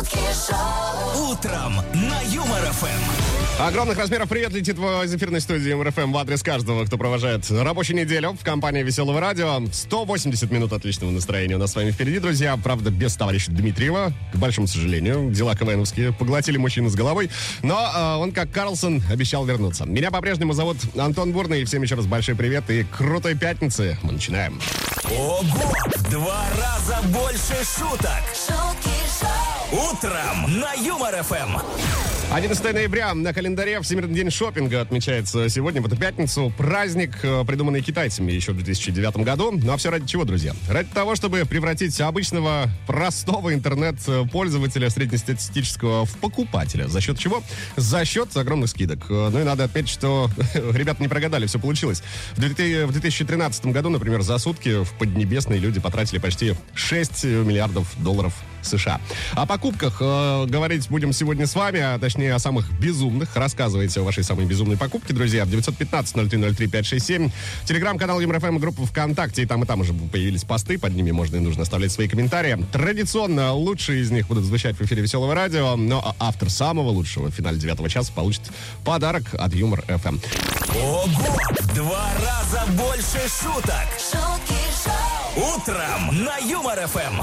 шутки шоу, Утром на Юмор ФМ. Огромных размеров привет летит в- эфирной студии МРФМ в адрес каждого, кто провожает рабочую неделю в компании Веселого радио. 180 минут отличного настроения у нас с вами впереди, друзья. Правда, без товарища Дмитриева, к большому сожалению. Дела КВНовские поглотили мужчину с головой. Но э, он, как Карлсон, обещал вернуться. Меня по-прежнему зовут Антон Бурный. И всем еще раз большой привет и крутой пятницы. Мы начинаем. Ого! Два раза больше шуток. шутки Утром на Юмор ФМ. 11 ноября на календаре Всемирный день шопинга отмечается сегодня, в эту пятницу. Праздник, э, придуманный китайцами еще в 2009 году. Ну а все ради чего, друзья? Ради того, чтобы превратить обычного простого интернет-пользователя среднестатистического в покупателя. За счет чего? За счет огромных скидок. Э, Ну и надо отметить, что ребята не прогадали, все получилось. В 2000 в 2013 году, например, за сутки в Поднебесной люди потратили почти 6 миллиардов долларов США. О покупках э, говорить будем сегодня с вами, а точнее о самых безумных. Рассказывайте о вашей самой безумной покупке, друзья. 915-0303-567. Телеграм-канал ЮморФМ, группа ВКонтакте. И там, и там уже появились посты. Под ними можно и нужно оставлять свои комментарии. Традиционно лучшие из них будут звучать в эфире Веселого радио. Но автор самого лучшего в финале девятого часа получит подарок от Юмор ФМ. Ого! В Два раза больше шуток. шутки шоу, Утром на Юмор ФМ.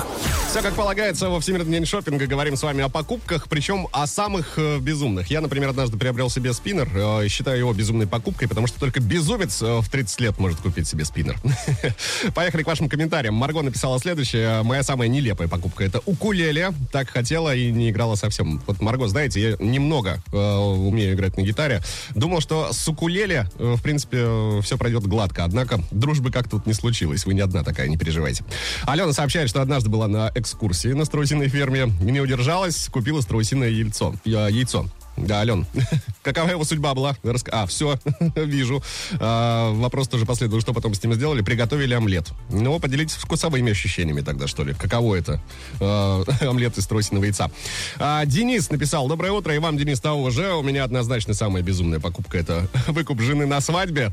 Все как полагается во Всемирный день шопинга. Говорим с вами о покупках, причем о самых э, безумных. Я, например, однажды приобрел себе спиннер. э, считаю его безумной покупкой, потому что только безумец э, в 30 лет может купить себе спиннер. Поехали к вашим комментариям. Марго написала следующее. Моя самая нелепая покупка это укулеле. Так хотела и не играла совсем. Вот, Марго, знаете, я немного э, умею играть на гитаре. Думал, что с укулеле, э, в принципе, все пройдет гладко. Однако дружбы как тут не случилось. Вы не одна такая, не переживайте. Алена сообщает, что однажды была на экскурсии на страусиной ферме. Не удержалась, купила страусиное яйцо. Я- яйцо. Да, Ален, какова его судьба была? Раска- А, все, вижу. А, вопрос тоже последовал, что потом с ним сделали. Приготовили омлет. Ну, поделитесь вкусовыми ощущениями тогда, что ли. Каково это? А, омлет из страусиного яйца. А, Денис написал, доброе утро, и вам, Денис, того же. У меня однозначно самая безумная покупка. Это выкуп жены на свадьбе.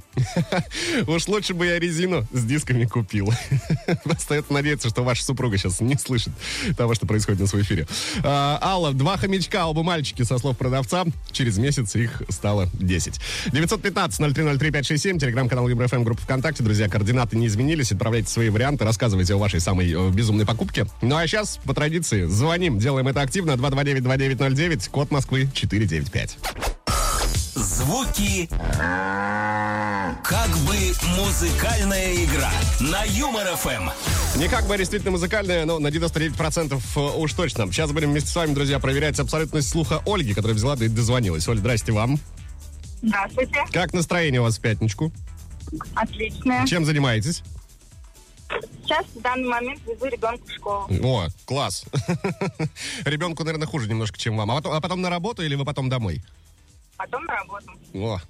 Уж лучше бы я резину с дисками купил. Остается надеяться, что ваша супруга сейчас не слышит того, что происходит на своем эфире. А, Алла, два хомячка, оба мальчики, со слов продавца. Через месяц их стало 10. 915-0303-567, телеграм-канал ЮбрФМ, группа ВКонтакте. Друзья, координаты не изменились. Отправляйте свои варианты, рассказывайте о вашей самой э, безумной покупке. Ну а сейчас, по традиции, звоним. Делаем это активно. 229-2909, код Москвы 495. Звуки. Как бы музыкальная игра на Юмор ФМ. Не как бы действительно музыкальная, но на 99% уж точно. Сейчас будем вместе с вами, друзья, проверять абсолютность слуха Ольги, которая взяла да и дозвонилась. Оль, здрасте вам. Здравствуйте. Как настроение у вас в пятничку? Отлично. Чем занимаетесь? Сейчас в данный момент везу ребенка в школу. О, класс. Ребенку, наверное, хуже немножко, чем вам. А потом, а потом на работу или вы потом домой? Потом на работу. О,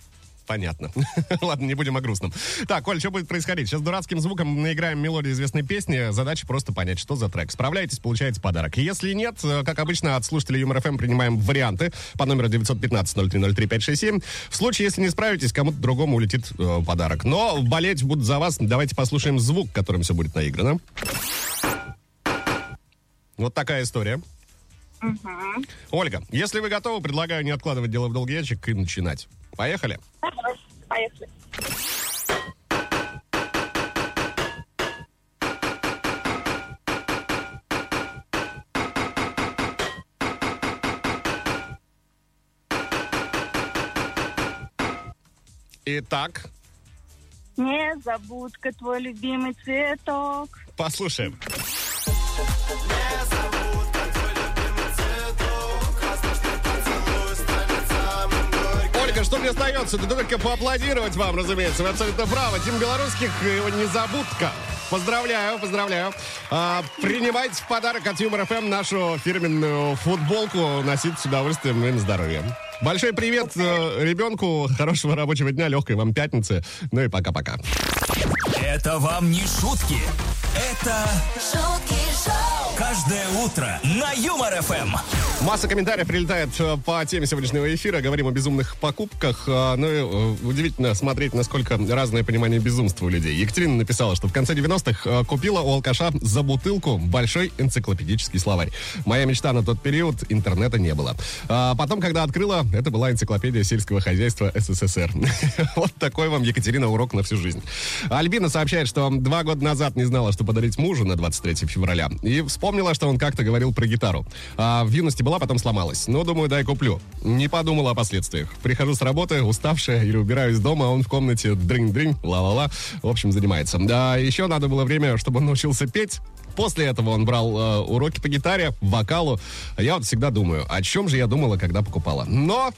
понятно. Ладно, не будем о грустном. Так, Оль, что будет происходить? Сейчас дурацким звуком наиграем мелодию известной песни. Задача просто понять, что за трек. Справляетесь, получаете подарок. Если нет, э, как обычно, от слушателей Юмор ФМ принимаем варианты по номеру 915-0303-567. В случае, если не справитесь, кому-то другому улетит э, подарок. Но болеть будут за вас. Давайте послушаем звук, которым все будет наиграно. Вот такая история. Ольга, если вы готовы, предлагаю не откладывать дело в долгий ящик и начинать. Поехали. Давай, Поехали. Итак, Незабудка, твой любимый цветок. послушаем. Ольга, что мне остается? Да только поаплодировать вам, разумеется. Вы абсолютно правы. Тим Белорусских, его незабудка. Поздравляю, поздравляю. А, принимайте в подарок от Юмор ФМ нашу фирменную футболку. Носите с удовольствием и на здоровье. Большой привет э, ребенку. Хорошего рабочего дня, легкой вам пятницы. Ну и пока-пока. Это вам не шутки. Это шутки шоу, каждое утро на Юмор ФМ. Масса комментариев прилетает э, по теме сегодняшнего эфира. Говорим о безумных покупках. э, Ну и э, удивительно смотреть, насколько разное понимание безумства у людей. Екатерина написала, что в конце 90-х э, купила у алкаша за бутылку большой энциклопедический словарь. Моя мечта на тот период интернета не было. А потом, когда открыла, это была энциклопедия сельского хозяйства СССР. Вот такой вам, Екатерина, урок на всю жизнь. Альбина сообщает, что два года назад не знала, что подарить мужу на 23 февраля. И вспомнила, что он как-то говорил про гитару. А в юности была, потом сломалась. Но, думаю, дай куплю. Не подумала о последствиях. Прихожу с работы, уставшая, или убираюсь дома, а он в комнате дрынь-дрынь, ла-ла-ла. В общем, занимается. Да, еще надо было время, чтобы он научился петь. После этого он брал э, уроки по гитаре, вокалу. Я вот всегда думаю, о чем же я думала, когда покупала. Но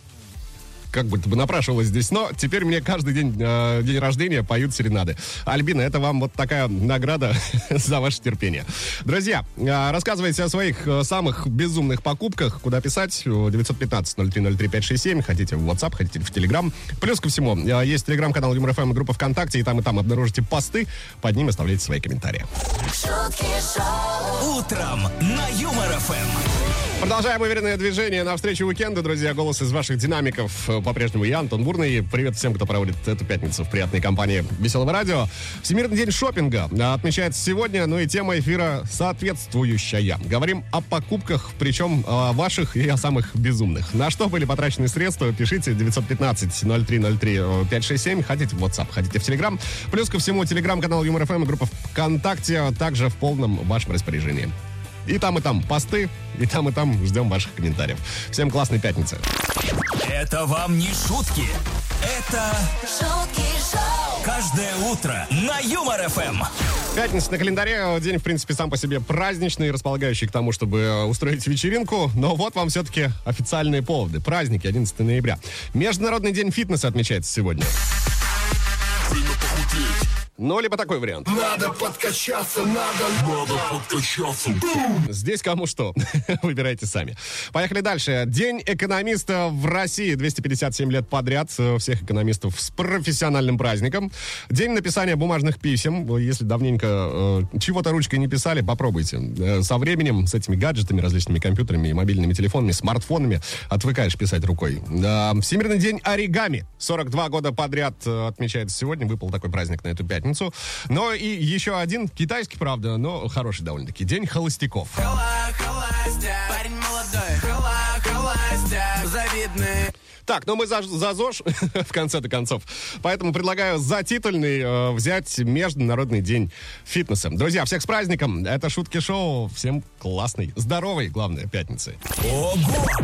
как будто бы напрашивалось здесь, но теперь мне каждый день, э, день рождения поют серенады. Альбина, это вам вот такая награда за ваше терпение. Друзья, э, рассказывайте о своих э, самых безумных покупках. Куда писать? 915-0303-567. Хотите в WhatsApp, хотите в Telegram. Плюс ко всему, э, есть телеграм-канал Юмор ФМ и группа ВКонтакте, и там, и там обнаружите посты. Под ним оставляйте свои комментарии. шутки шоу, Утром на Юмор ФМ. Продолжаем уверенное движение навстречу уикенду, друзья. Голос из ваших динамиков по-прежнему я, Антон Бурный. Привет всем, кто проводит эту пятницу в приятной компании Веселого радио. Всемирный день шопинга э, отмечается сегодня, ну и тема эфира соответствующая. Говорим о покупках, причем э, ваших и о самых безумных. На что были потрачены средства, пишите 915-0303-567. Хотите в WhatsApp, хотите в Telegram. Плюс ко всему, телеграм-канал Юмор ФМ и группа ВКонтакте также в полном вашем распоряжении. И там, и там посты, и там, и там ждем ваших комментариев. Всем классной пятницы. Это вам не шутки. Это шутки шоу, каждое утро на Юмор ФМ. Пятница на календаре. День, в принципе, сам по себе праздничный, располагающий к тому, чтобы э, устроить вечеринку. Но вот вам все-таки официальные поводы. Праздники 11 ноября. Международный день фитнеса отмечается сегодня. Ну, либо такой вариант. Надо подкачаться, надо, надо подкачаться. Здесь кому что. Выбирайте сами. Поехали дальше. День экономиста в России. 257 лет подряд. э, Всех экономистов с профессиональным праздником. День написания бумажных писем. Если давненько э, чего-то ручкой не писали, попробуйте. Э, со временем, с этими гаджетами, различными компьютерами, мобильными телефонами, смартфонами отвыкаешь писать рукой. Да, Всемирный день оригами. 42 года подряд э, отмечается сегодня. Выпал такой праздник на эту пятницу. Но и еще один, китайский, правда, но хороший довольно-таки. День холостяков. Хола, холостяк, парень молодой, хола, холостяк, завидный. Так, но мы за, за ЗОЖ в конце-то концов. Поэтому предлагаю за титульный э, взять Международный день фитнеса. Друзья, всех с праздником. Это Шутки Шоу. Всем классной, здоровой, главное, пятницы. Ого!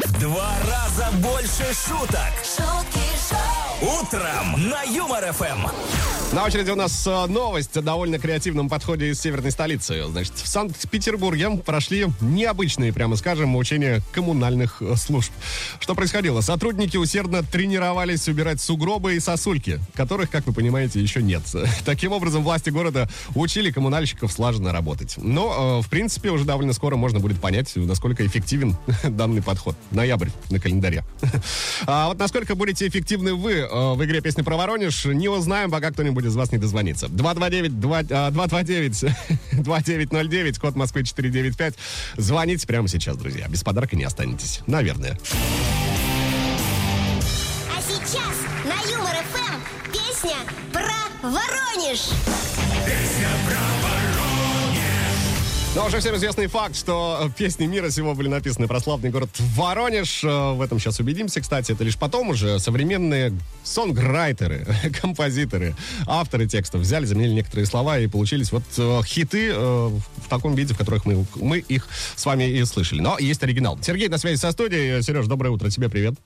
В два раза больше шуток. шутки шоу, Утром на Юмор ФМ. На очереди у нас э, новость о довольно креативном подходе из северной столицы. Значит, в Санкт-Петербурге прошли необычные, прямо скажем, учения коммунальных э, служб. Что происходило? Сотрудники усердно тренировались убирать сугробы и сосульки, которых, как вы понимаете, еще нет. Таким образом, власти города учили коммунальщиков слаженно работать. Но, э, в принципе, уже довольно скоро можно будет понять, насколько эффективен данный подход. Ноябрь на календаре. А вот насколько будете эффективны вы в игре «Песня про Воронеж», не узнаем, пока кто-нибудь из вас не дозвонится. 229-2909, код Москвы 495. Звоните прямо сейчас, друзья. Без подарка не останетесь. Наверное. А сейчас на Юмор ФМ песня про Воронеж. Но уже всем известный факт, что песни мира всего были написаны про славный город Воронеж. Э, В этом сейчас убедимся, кстати. Это лишь потом уже современные сонграйтеры, композиторы, авторы текстов взяли, заменили некоторые слова и получились вот э, хиты э, в таком виде, в которых мы, мы их с вами и слышали. Но есть оригинал. Сергей на связи со студией. Сереж, доброе утро. Тебе привет.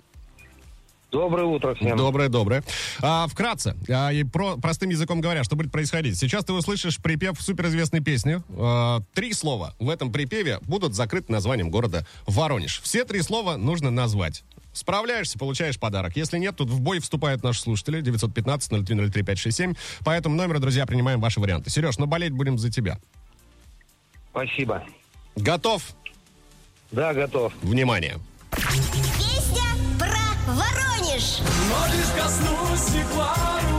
Доброе утро всем. Доброе, доброе. А, вкратце, а, и про, простым языком говоря, что будет происходить? Сейчас ты услышишь припев суперизвестной песни. А, три слова в этом припеве будут закрыты названием города Воронеж. Все три слова нужно назвать. Справляешься, получаешь подарок. Если нет, тут в бой вступают наши слушатели. 915-0303-567. По этому номеру, друзья, принимаем ваши варианты. Сереж, но болеть будем за тебя. Спасибо. Готов? Да, готов. Внимание. Воронеж. Но лишь коснусь стекла рукой,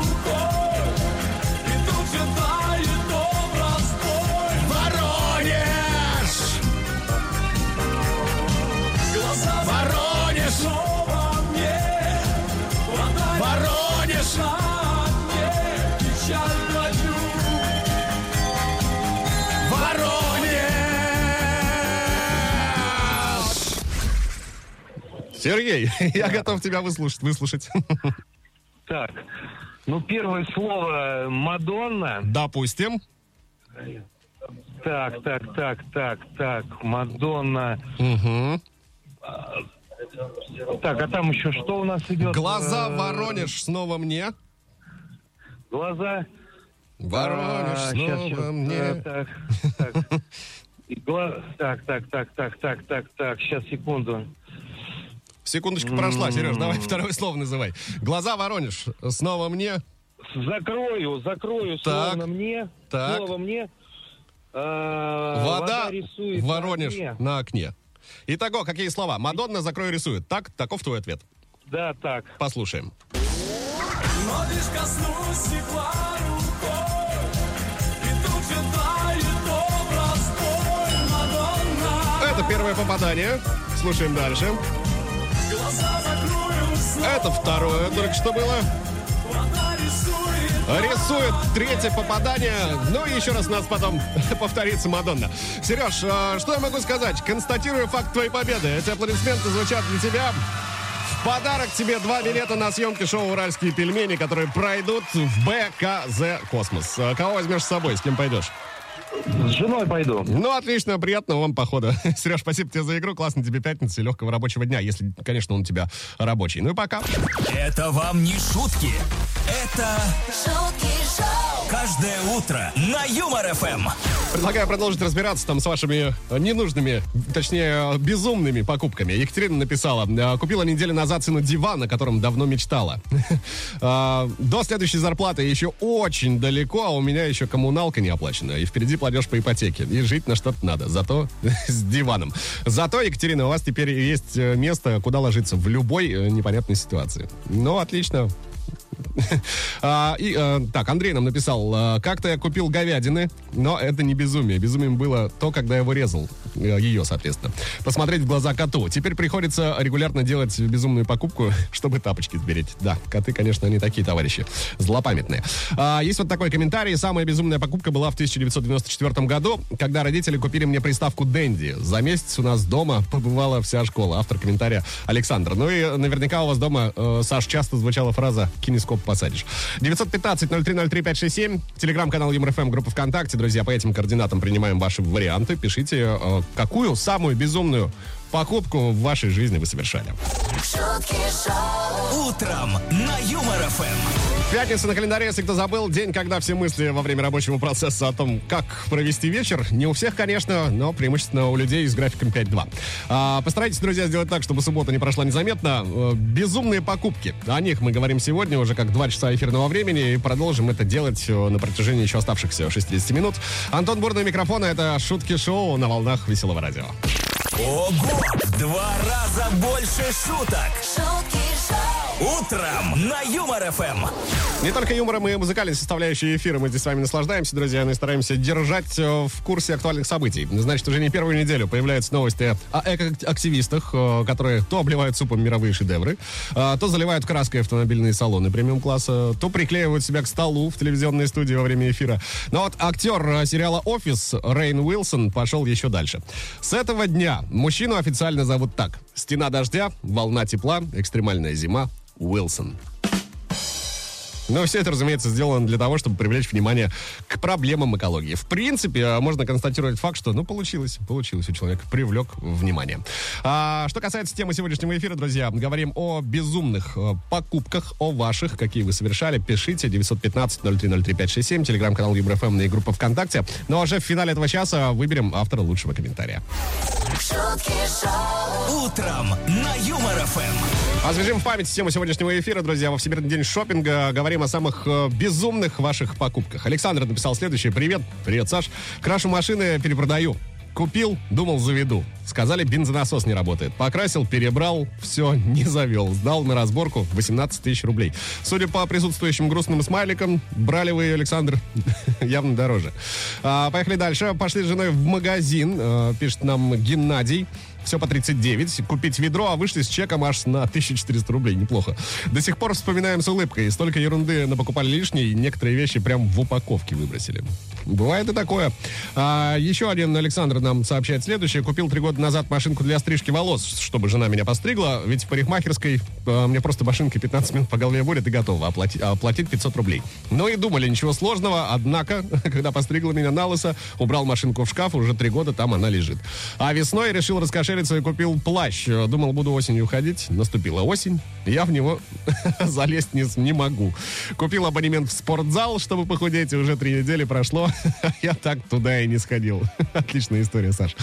Сергей, я готов тебя выслушать. выслушать. Так, ну первое слово Мадонна. Допустим. Так, так, так, так, так, Мадонна. Мгм. Так, а там еще что у нас идет? Глаза Э, Воронеж снова мне. Глаза. Воронеж А, снова щас, мне. э, Так, так. И гла- Так, так, так, так, так, так, так, сейчас, секунду. Секундочка прошла, Сереж, давай второе слово называй. Глаза Воронеж снова мне. Закрою, закрою Так, словно мне. так. Слово мне. А, Вода рисует на Воронеж окне. на окне. Итого, какие слова? Мадонна, закрой, рисует. Так, таков твой ответ. Да, так. Послушаем. Но лишь коснусь стекла рукой И тут же тает образ твой, Мадонна Это первое попадание. Слушаем дальше. Это второе только что было. рисует третье попадание. Ну и еще раз нас потом повторится Мадонна. Сереж, а, что я могу сказать? Констатирую факт твоей победы. Эти аплодисменты звучат для тебя. В подарок тебе два билета на съемки шоу «Уральские пельмени», которые пройдут в БКЗ «Космос». А Кого возьмешь с собой? С кем пойдешь? С женой пойду. Ну, отлично, приятного вам похода. Сереж, спасибо тебе за игру. Классно тебе пятницы и легкого рабочего дня, если, конечно, он у тебя рабочий. Ну и пока. Это вам не шутки. Это шутки шоу, каждое утро на Юмор ФМ. Предлагаю продолжить разбираться там с вашими э, ненужными, точнее, безумными покупками. Екатерина написала, э, купила неделю назад сыну диван, о котором давно мечтала. А, До следующей зарплаты еще очень далеко, а у меня еще коммуналка не оплачена. И впереди платеж по ипотеке. И жить на что-то надо. Зато с диваном. Зато, Екатерина, у вас теперь есть э, место, куда ложиться в любой непонятной ситуации. Ну, отлично. А, и, э, так, Андрей нам написал, э, как-то я купил говядины, но это не безумие. Безумием было то, когда я его резал. Э, ее, соответственно. Посмотреть в глаза коту. Теперь приходится регулярно делать безумную покупку, чтобы тапочки сберечь. Да, коты, конечно, они такие товарищи. Злопамятные. А, есть вот такой комментарий. Самая безумная покупка была в 1994 году, когда родители купили мне приставку Дэнди. За месяц у нас дома побывала вся школа. Автор комментария Александр. Ну и наверняка у вас дома, э, Саш, часто звучала фраза «кинескоп посадишь». 915-0303-567, телеграм-канал ЮморФМ, группа ВКонтакте. Друзья, по этим координатам принимаем ваши варианты. Пишите, э, какую? Самую безумную покупку в вашей жизни вы совершали. шутки шоу, Утром на Юмор ФМ. Пятница на календаре, если кто забыл, день, когда все мысли во время рабочего процесса о том, как провести вечер, не у всех, конечно, но преимущественно у людей с графиком 5-2. А, постарайтесь, друзья, сделать так, чтобы суббота не прошла незаметно. Э, Безумные покупки. О них мы говорим сегодня, уже как 2 часа эфирного времени, и продолжим это делать э, на протяжении еще оставшихся 60 минут. Антон Бурный микрофона, это шутки-шоу на волнах Веселого радио. Ого! Два раза больше шуток. шутки Утром на Юмор ФМ. Не только юмором и музыкальной составляющей эфира мы здесь с вами наслаждаемся, друзья, но и стараемся держать э, в курсе актуальных событий. Значит, уже не первую неделю появляются новости о экоактивистах, э, которые то обливают супом мировые шедевры, э, то заливают краской автомобильные салоны премиум-класса, то приклеивают себя к столу в телевизионной студии во время эфира. Но вот актер сериала «Офис» Рейн Уилсон пошел еще дальше. С этого дня мужчину официально зовут так. Стена дождя, волна тепла, экстремальная зима, Уилсон. Но все это, разумеется, сделано для того, чтобы привлечь внимание к проблемам экологии. В принципе, а, можно констатировать факт, что, ну, получилось, получилось у человека, привлек внимание. А, что касается темы сегодняшнего эфира, друзья, говорим о безумных э, покупках, о ваших, какие вы совершали. Пишите 915-0303-567, телеграм-канал ЮбрФМ и группа ВКонтакте. Ну, а уже в финале этого часа выберем автора лучшего комментария. шутки шоу, Утром на Юмор ФМ. Освежим в память тему сегодняшнего эфира, друзья. Во Всемирный день шопинга говорим о самых э, безумных ваших покупках. Александр написал следующее. Привет. Привет, Саш. Крашу машины, перепродаю. Купил, думал, заведу. Сказали, бензонасос не работает. Покрасил, перебрал, все, не завел. Сдал на разборку 18 тысяч рублей. Судя по присутствующим грустным смайликам, брали вы, Александр, явно дороже. А, поехали дальше. Пошли с женой в магазин, э, пишет нам Геннадий. Все по 39. Купить ведро, а вышли с чеком аж на 1400 рублей. Неплохо. До сих пор вспоминаем с улыбкой. Столько ерунды напокупали лишней, некоторые вещи прям в упаковке выбросили. Бывает и такое. А, еще один Александр нам сообщает следующее. Купил три года назад машинку для стрижки волос, чтобы жена меня постригла. Ведь в парикмахерской а, мне просто машинкой 15 минут по голове будет и готово. Оплати, оплатить 500 рублей. Ну и думали, ничего сложного. Однако, когда постригла меня на лысо, убрал машинку в шкаф, уже три года там она лежит. А весной решил раскошелиться и купил плащ. Думал, буду осенью ходить. Наступила осень. Я в него залезть не, не могу. Купил абонемент в спортзал, чтобы похудеть, и уже три недели прошло. Я так туда и не сходил. Отличная история, Саш.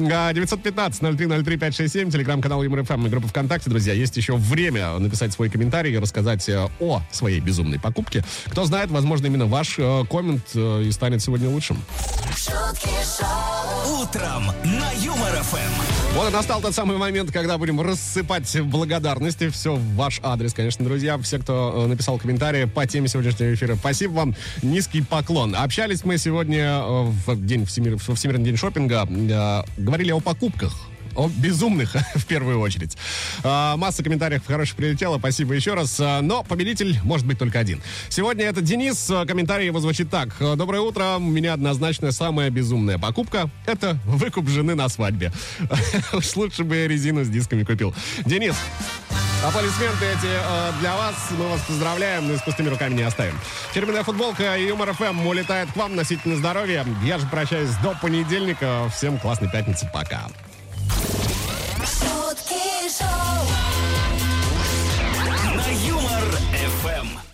А, 915-0303-567, телеграм-канал Юмор ФМ и группа ВКонтакте, друзья. Есть еще время написать свой комментарий и рассказать э, о своей безумной покупке. Кто знает, возможно, именно ваш э, коммент э, и станет сегодня лучшим. Утром на Юмор ФМ. Вот и настал тот самый момент, когда будем рассыпать благодарности. Все в ваш адрес, конечно, друзья. Все, кто э, написал комментарии по теме сегодняшнего эфира. Спасибо вам. Низкий поклон. Общались мы сегодня э, в день Всемир- Всемирный день шопинга. э, Говорили о покупках. О безумных, в первую очередь. А, масса комментариев хороших прилетело, спасибо еще раз. А, но победитель может быть только один. Сегодня это Денис. А, Комментарий его звучит так. А, Доброе утро. У меня однозначно самая безумная покупка. Это выкуп жены на свадьбе. Уж лучше бы я резину с дисками купил. Денис, Аплодисменты эти э, для вас. Мы вас поздравляем, но и с пустыми руками не оставим. Фирменная футболка и Юмор ФМ улетает к вам носительно здоровья. Я же прощаюсь до понедельника. Всем классной пятницы. Пока. На Юмор ФМ.